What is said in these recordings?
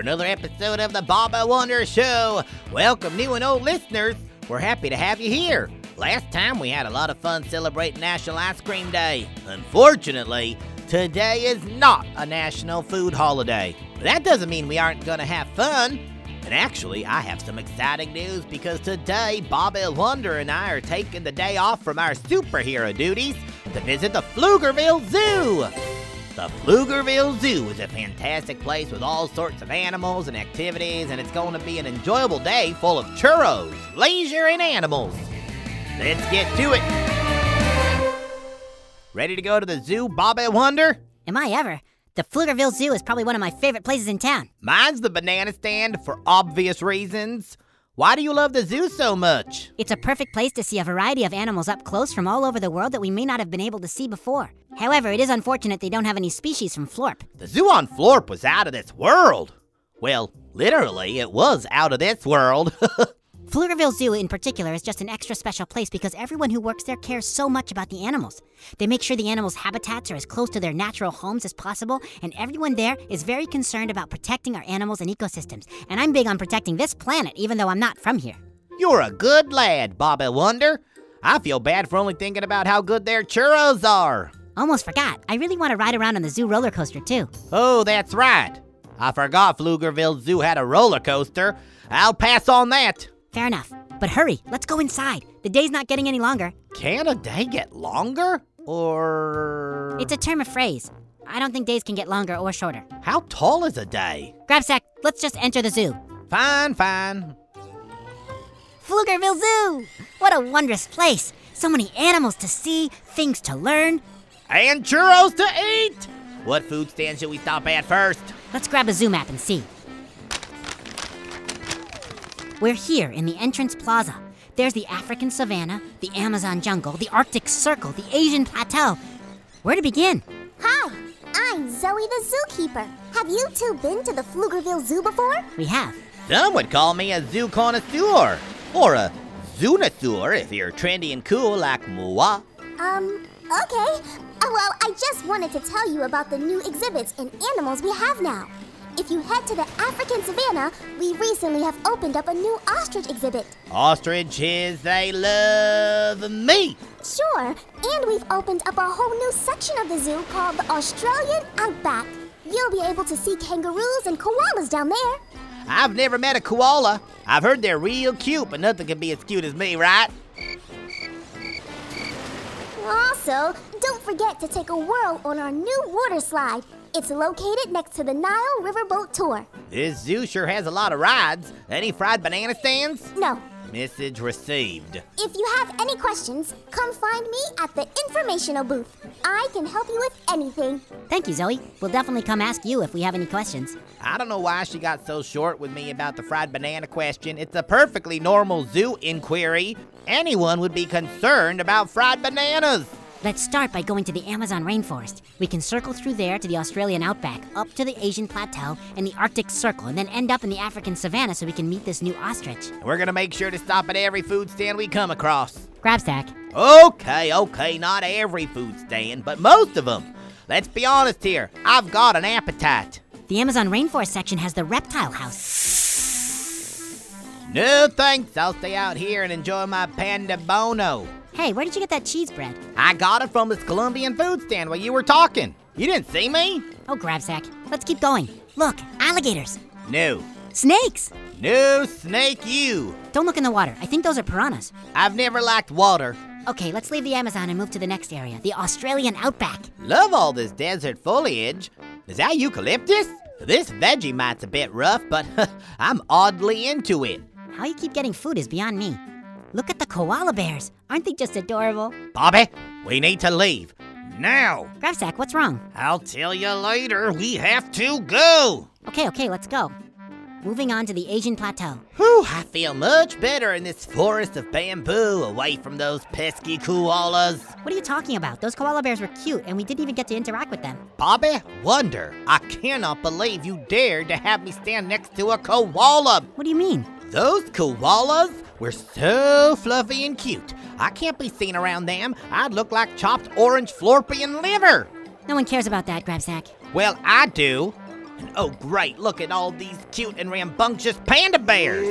For another episode of the Baba Wonder Show. Welcome, new and old listeners. We're happy to have you here. Last time we had a lot of fun celebrating National Ice Cream Day. Unfortunately, today is not a national food holiday. But that doesn't mean we aren't going to have fun. And actually, I have some exciting news because today Baba Wonder and I are taking the day off from our superhero duties to visit the Pflugerville Zoo. The Pflugerville Zoo is a fantastic place with all sorts of animals and activities, and it's going to be an enjoyable day full of churros, leisure, and animals. Let's get to it. Ready to go to the zoo, Bobby Wonder? Am I ever? The Pflugerville Zoo is probably one of my favorite places in town. Mine's the banana stand for obvious reasons. Why do you love the zoo so much? It's a perfect place to see a variety of animals up close from all over the world that we may not have been able to see before. However, it is unfortunate they don't have any species from Florp. The zoo on Florp was out of this world. Well, literally, it was out of this world. Pflugerville Zoo in particular is just an extra special place because everyone who works there cares so much about the animals. They make sure the animals' habitats are as close to their natural homes as possible, and everyone there is very concerned about protecting our animals and ecosystems. And I'm big on protecting this planet, even though I'm not from here. You're a good lad, Bobby Wonder. I feel bad for only thinking about how good their churros are. Almost forgot. I really want to ride around on the zoo roller coaster too. Oh, that's right. I forgot Pflugerville Zoo had a roller coaster. I'll pass on that. Fair enough. But hurry, let's go inside. The day's not getting any longer. Can a day get longer? Or. It's a term of phrase. I don't think days can get longer or shorter. How tall is a day? Grabstack, let's just enter the zoo. Fine, fine. Pflugerville Zoo! What a wondrous place! So many animals to see, things to learn. And churros to eat! What food stand should we stop at first? Let's grab a zoo map and see. We're here in the entrance plaza. There's the African savanna, the Amazon jungle, the Arctic circle, the Asian plateau. Where to begin? Hi, I'm Zoe the zookeeper. Have you two been to the Pflugerville Zoo before? We have. Some would call me a zoo connoisseur, or a zoonosaur if you're trendy and cool like moi. Um, okay. Uh, well, I just wanted to tell you about the new exhibits and animals we have now. If you head to the African savannah, we recently have opened up a new ostrich exhibit. Ostriches, they love me. Sure, and we've opened up a whole new section of the zoo called the Australian Outback. You'll be able to see kangaroos and koalas down there. I've never met a koala. I've heard they're real cute, but nothing can be as cute as me, right? Also, don't forget to take a whirl on our new water slide. It's located next to the Nile Riverboat Tour. This zoo sure has a lot of rides. Any fried banana stands? No, Message received. if you have any questions, come find me at the informational booth. I can help you with anything. Thank you, Zoe. We'll definitely come ask you if we have any questions. I don't know why she got so short with me about the fried banana question. It's a perfectly normal zoo inquiry. Anyone would be concerned about fried bananas. Let's start by going to the Amazon rainforest. We can circle through there to the Australian outback, up to the Asian plateau and the Arctic Circle, and then end up in the African savanna so we can meet this new ostrich. We're gonna make sure to stop at every food stand we come across. Grabstack. Okay, okay, not every food stand, but most of them. Let's be honest here, I've got an appetite. The Amazon rainforest section has the reptile house. No thanks, I'll stay out here and enjoy my pandebono. Hey, where did you get that cheese bread? I got it from this Colombian food stand while you were talking. You didn't see me? Oh, Grabstack. Let's keep going. Look, alligators. No. Snakes. No snake you. Don't look in the water. I think those are piranhas. I've never liked water. Okay, let's leave the Amazon and move to the next area, the Australian outback. Love all this desert foliage. Is that eucalyptus? This veggie Vegemite's a bit rough, but I'm oddly into it. How you keep getting food is beyond me. Look at the koala bears. Aren't they just adorable? Bobby, we need to leave. Now. Grabstack, what's wrong? I'll tell you later. We have to go. Okay, okay, let's go. Moving on to the Asian Plateau. Whew, I feel much better in this forest of bamboo away from those pesky koalas. What are you talking about? Those koala bears were cute, and we didn't even get to interact with them. Bobby, wonder, I cannot believe you dared to have me stand next to a koala. What do you mean? Those koalas were so fluffy and cute. I can't be seen around them. I'd look like chopped orange florpian liver. No one cares about that, Grabstack. Well, I do. And oh, great, look at all these cute and rambunctious panda bears.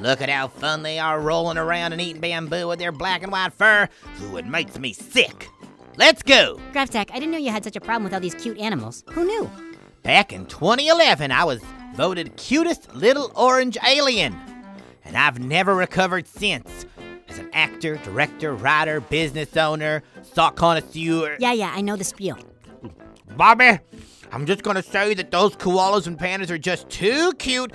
Look at how fun they are rolling around and eating bamboo with their black and white fur. Ooh, it makes me sick. Let's go. Grabstack, I didn't know you had such a problem with all these cute animals. Who knew? Back in 2011, I was voted cutest little orange alien. And I've never recovered since. As an actor, director, writer, business owner, stock connoisseur. Yeah, yeah, I know the spiel. Bobby, I'm just gonna say that those koalas and pandas are just too cute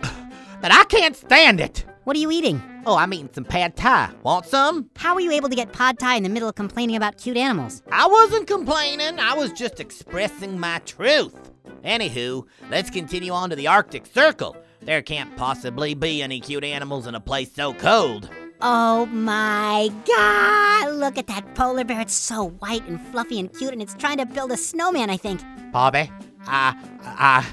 that I can't stand it. What are you eating? Oh, I'm eating some pad thai. Want some? How were you able to get pad thai in the middle of complaining about cute animals? I wasn't complaining. I was just expressing my truth. Anywho, let's continue on to the Arctic Circle. There can't possibly be any cute animals in a place so cold. Oh my god! Look at that polar bear. It's so white and fluffy and cute, and it's trying to build a snowman, I think. Bobby, I, I,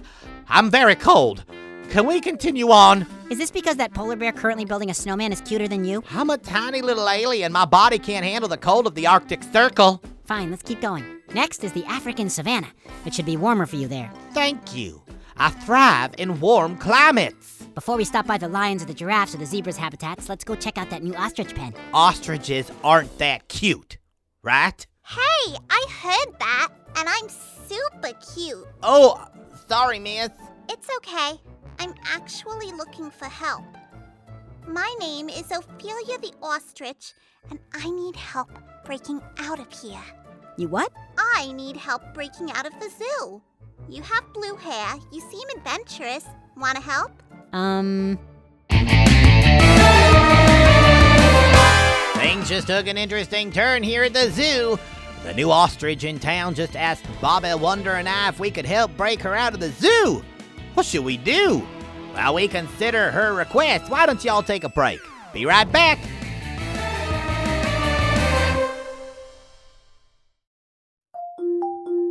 I'm very cold. Can we continue on? Is this because that polar bear currently building a snowman is cuter than you? I'm a tiny little alien. My body can't handle the cold of the Arctic Circle. Fine, let's keep going. Next is the African savanna. It should be warmer for you there. Thank you. I thrive in warm climates. Before we stop by the lions or the giraffes or the zebras' habitats, let's go check out that new ostrich pen. Ostriches aren't that cute, right? Hey, I heard that, and I'm super cute. Oh, sorry, miss. It's okay. I'm actually looking for help. My name is Ophelia the Ostrich, and I need help breaking out of here. You what? I need help breaking out of the zoo. You have blue hair, you seem adventurous. Wanna help? Um. Things just took an interesting turn here at the zoo. The new ostrich in town just asked Bobby Wonder and I if we could help break her out of the zoo. What should we do? While we consider her request, why don't y'all take a break? Be right back.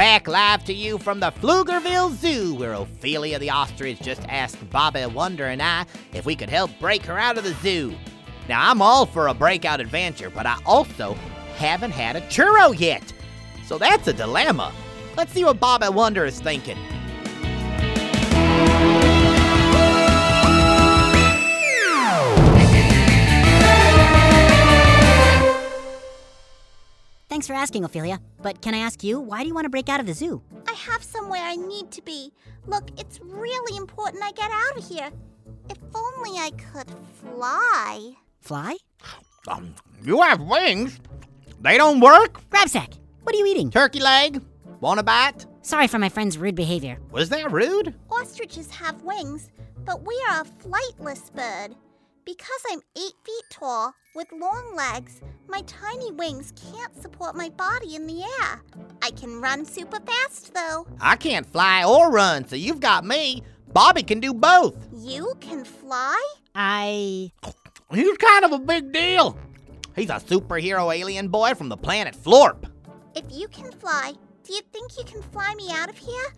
Back live to you from the Pflugerville Zoo, where Ophelia the ostrich just asked Baba Wonder and I if we could help break her out of the zoo. Now, I'm all for a breakout adventure, but I also haven't had a churro yet. So that's a dilemma. Let's see what Baba Wonder is thinking. Thanks for asking, Ophelia. But can I ask you, why do you want to break out of the zoo? I have somewhere I need to be. Look, it's really important I get out of here. If only I could fly. Fly? Um, you have wings. They don't work? Grabstack, what are you eating? Turkey leg? Want a bite? Sorry for my friend's rude behavior. Was that rude? Ostriches have wings, but we are a flightless bird. Because I'm eight feet tall, with long legs, my tiny wings can't support my body in the air. I can run super fast, though. I can't fly or run, so you've got me. Bobby can do both. You can fly? I. He's kind of a big deal. He's a superhero alien boy from the planet Florp. If you can fly, do you think you can fly me out of here?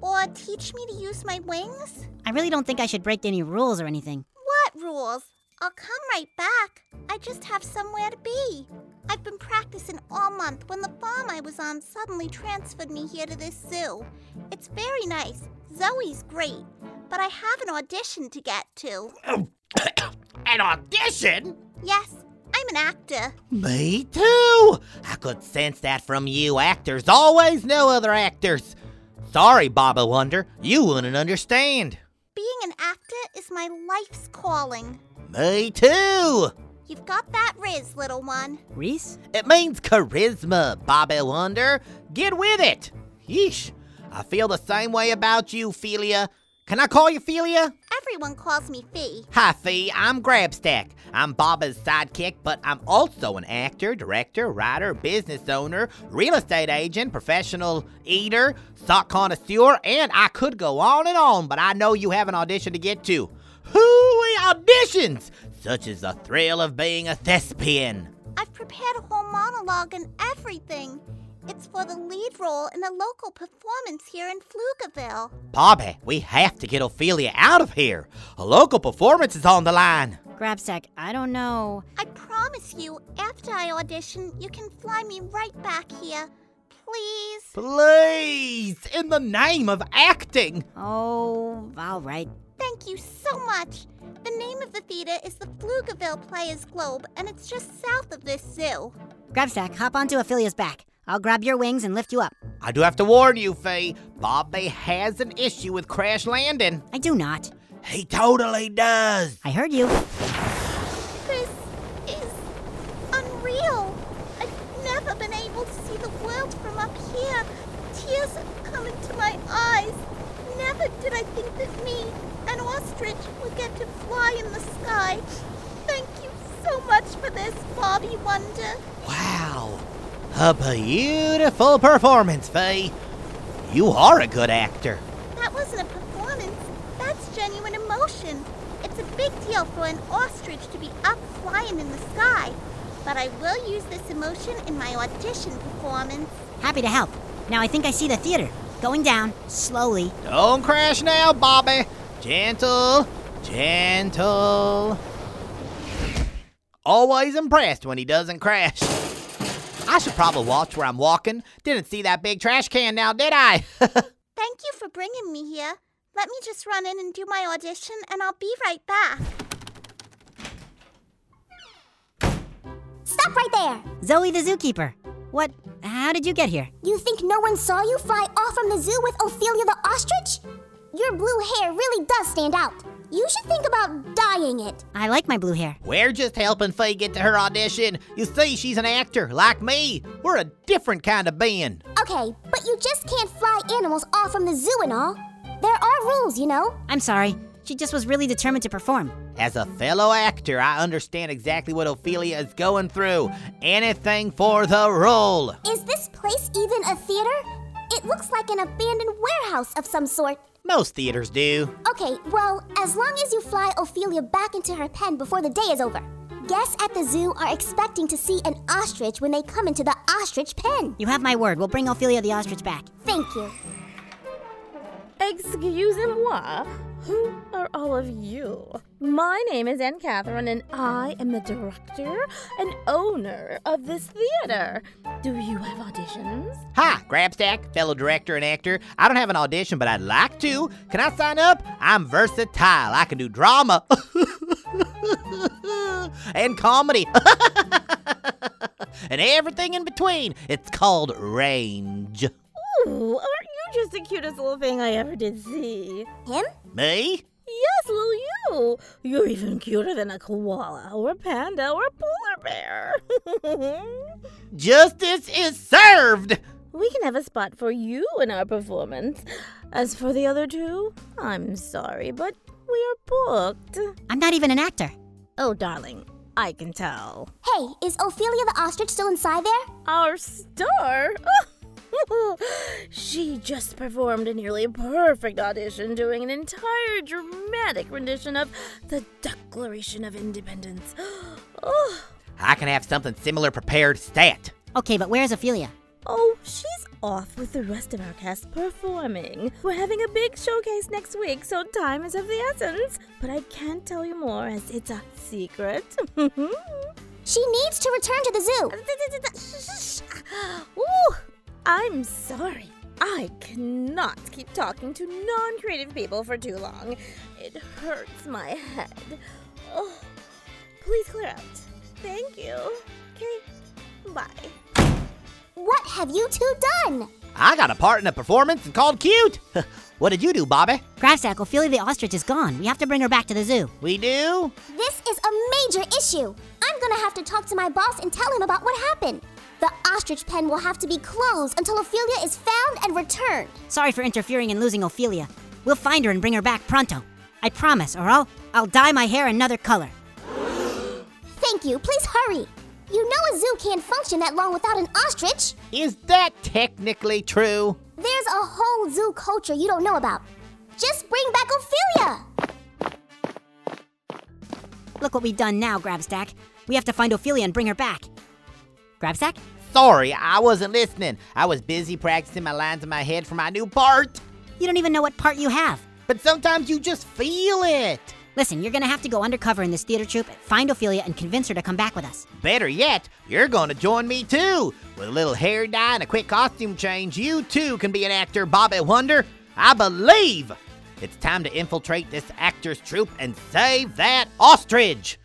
Or teach me to use my wings? I really don't think I should break any rules or anything. Rules? I'll come right back. I just have somewhere to be. I've been practicing all month when the farm I was on suddenly transferred me here to this zoo. It's very nice. Zoe's great. But I have an audition to get to. An audition? Yes, I'm an actor. Me too. I could sense that from you. Actors always know other actors. Sorry, Baba Wonder, you wouldn't understand. Being an actor is my life's calling. Me too. You've got that riz, little one. Riz? It means charisma, Bobby Wonder. Get with it. Yeesh. I feel the same way about you, Felia. Can I call you Felia? Everyone calls me Fee. Hi, Fee. I'm Grabstack. I'm Baba's sidekick, but I'm also an actor, director, writer, business owner, real estate agent, professional eater, sock connoisseur, and I could go on and on, but I know you have an audition to get to. Hooey auditions! Such is the thrill of being a thespian. I've prepared a whole monologue and everything. It's for the lead role in a local performance here in Pflugerville. Bobby, we have to get Ophelia out of here. A local performance is on the line. Grabstack, I don't know. I promise you, after I audition, you can fly me right back here. Please? Please, in the name of acting. Oh, all right. Thank you so much. The name of the theater is the Pflugerville Players Globe, and it's just south of this zoo. Grabstack, hop onto Ophelia's back. I'll grab your wings and lift you up. I do have to warn you, Faye. Bobby has an issue with crash landing. I do not. He totally does. I heard you. This is unreal. I've never been able to see the world from up here. Tears have come into my eyes. Never did I think that me, an ostrich, would get to fly in the sky. Thank you so much for this, Bobby Wonder. Wow. A beautiful performance, Faye. You are a good actor. That wasn't a performance. That's genuine emotion. It's a big deal for an ostrich to be up flying in the sky. But I will use this emotion in my audition performance. Happy to help. Now I think I see the theater. Going down, slowly. Don't crash now, Bobby. Gentle, gentle. Always impressed when he doesn't crash. I should probably watch where I'm walking. Didn't see that big trash can now, did I? Thank you for bringing me here. Let me just run in and do my audition, and I'll be right back. Stop right there! Zoe the zookeeper. What? How did you get here? You think no one saw you fly off from the zoo with Ophelia the ostrich? Your blue hair really does stand out. You should think about dyeing it. I like my blue hair. We're just helping Faye get to her audition. You see, she's an actor, like me. We're a different kind of band. Okay, but you just can't fly animals off from the zoo and all. There are rules, you know. I'm sorry. She just was really determined to perform. As a fellow actor, I understand exactly what Ophelia is going through. Anything for the role. Is this place even a theater? It looks like an abandoned warehouse of some sort. Most theaters do. Okay, well, as long as you fly Ophelia back into her pen before the day is over. Guests at the zoo are expecting to see an ostrich when they come into the ostrich pen. You have my word. We'll bring Ophelia the ostrich back. Thank you. Excusez-moi. Who are all of you? My name is Anne Catherine, and I am the director and owner of this theater. Do you have auditions? Hi, Grabstack, fellow director and actor. I don't have an audition, but I'd like to. Can I sign up? I'm versatile. I can do drama and comedy and everything in between. It's called range. Ooh, aren't you just the cutest little thing I ever did see? Him? Me? Yes, little you. You're even cuter than a koala or a panda or a polar bear. Justice is served. we can have a spot for you in our performance. As for the other two, I'm sorry, but we are booked. I'm not even an actor. Oh, darling, I can tell. Hey, is Ophelia the ostrich still inside there? Our star? she just performed a nearly perfect audition doing an entire dramatic rendition of the Declaration of Independence. oh, I can have something similar prepared stat. Okay, but where's Ophelia? oh, she's off with the rest of our cast performing. We're having a big showcase next week, so time is of the essence. But I can't tell you more as it's a secret. She needs to return to the zoo. Ooh, I'm sorry. I cannot keep talking to non creative people for too long. It hurts my head. Oh, please clear out. Thank you. Okay, bye. What have you two done? I got a part in a performance and called Cute. what did you do, Bobby? Grabstack, Ophelia the ostrich is gone. We have to bring her back to the zoo. We do? This is a major issue. I'm gonna have to talk to my boss and tell him about what happened. The ostrich pen will have to be closed until Ophelia is found and returned. Sorry for interfering and losing Ophelia. We'll find her and bring her back pronto. I promise, or I'll I'll dye my hair another color. Thank you. Please hurry. You know a zoo can't function that long without an ostrich. Is that technically true? There's a whole zoo culture you don't know about. Just bring back Ophelia. Look what we've done now, Grabstack. We have to find Ophelia and bring her back. Sorry, I wasn't listening. I was busy practicing my lines in my head for my new part. You don't even know what part you have. But sometimes you just feel it. Listen, you're gonna have to go undercover in this theater troupe, find Ophelia, and convince her to come back with us. Better yet, you're to join me too. With a little hair dye and a quick costume change, you too can be an actor, Bobby Wonder. I believe. It's time to infiltrate this actor's troupe and save that ostrich.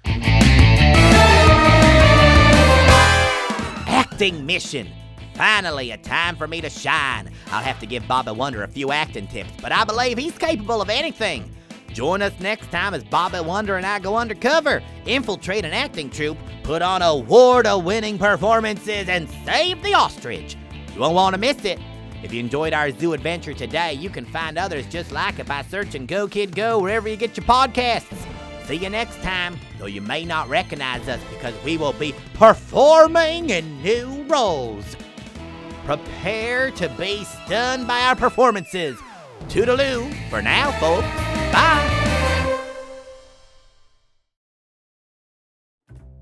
Acting mission. Finally, a time for me to shine. I'll have to give Bobby Wonder a few acting tips, but I believe he's capable of anything. Join us next time as Bobby Wonder and I go undercover, infiltrate an acting troupe, put on award winning performances, and save the ostrich. You won't want to miss it. If you enjoyed our zoo adventure today, you can find others just like it by searching Go Kid Go wherever you get your podcasts. See you next time, though you may not recognize us because we will be performing in new roles. Prepare to be stunned by our performances. Toodaloo for now, folks. Bye.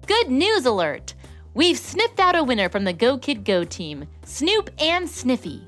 Good news alert! We've sniffed out a winner from the Go Kid Go team Snoop and Sniffy.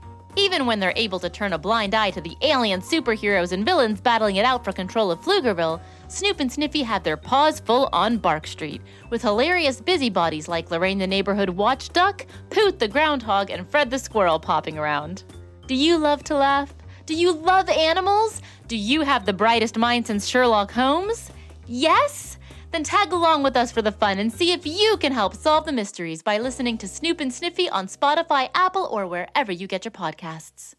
Even when they're able to turn a blind eye to the alien superheroes and villains battling it out for control of Pflugerville, Snoop and Sniffy have their paws full on Bark Street, with hilarious busybodies like Lorraine the neighborhood watch duck, Poot the groundhog, and Fred the squirrel popping around. Do you love to laugh? Do you love animals? Do you have the brightest mind since Sherlock Holmes? Yes? Then tag along with us for the fun and see if you can help solve the mysteries by listening to Snoop and Sniffy on Spotify, Apple, or wherever you get your podcasts.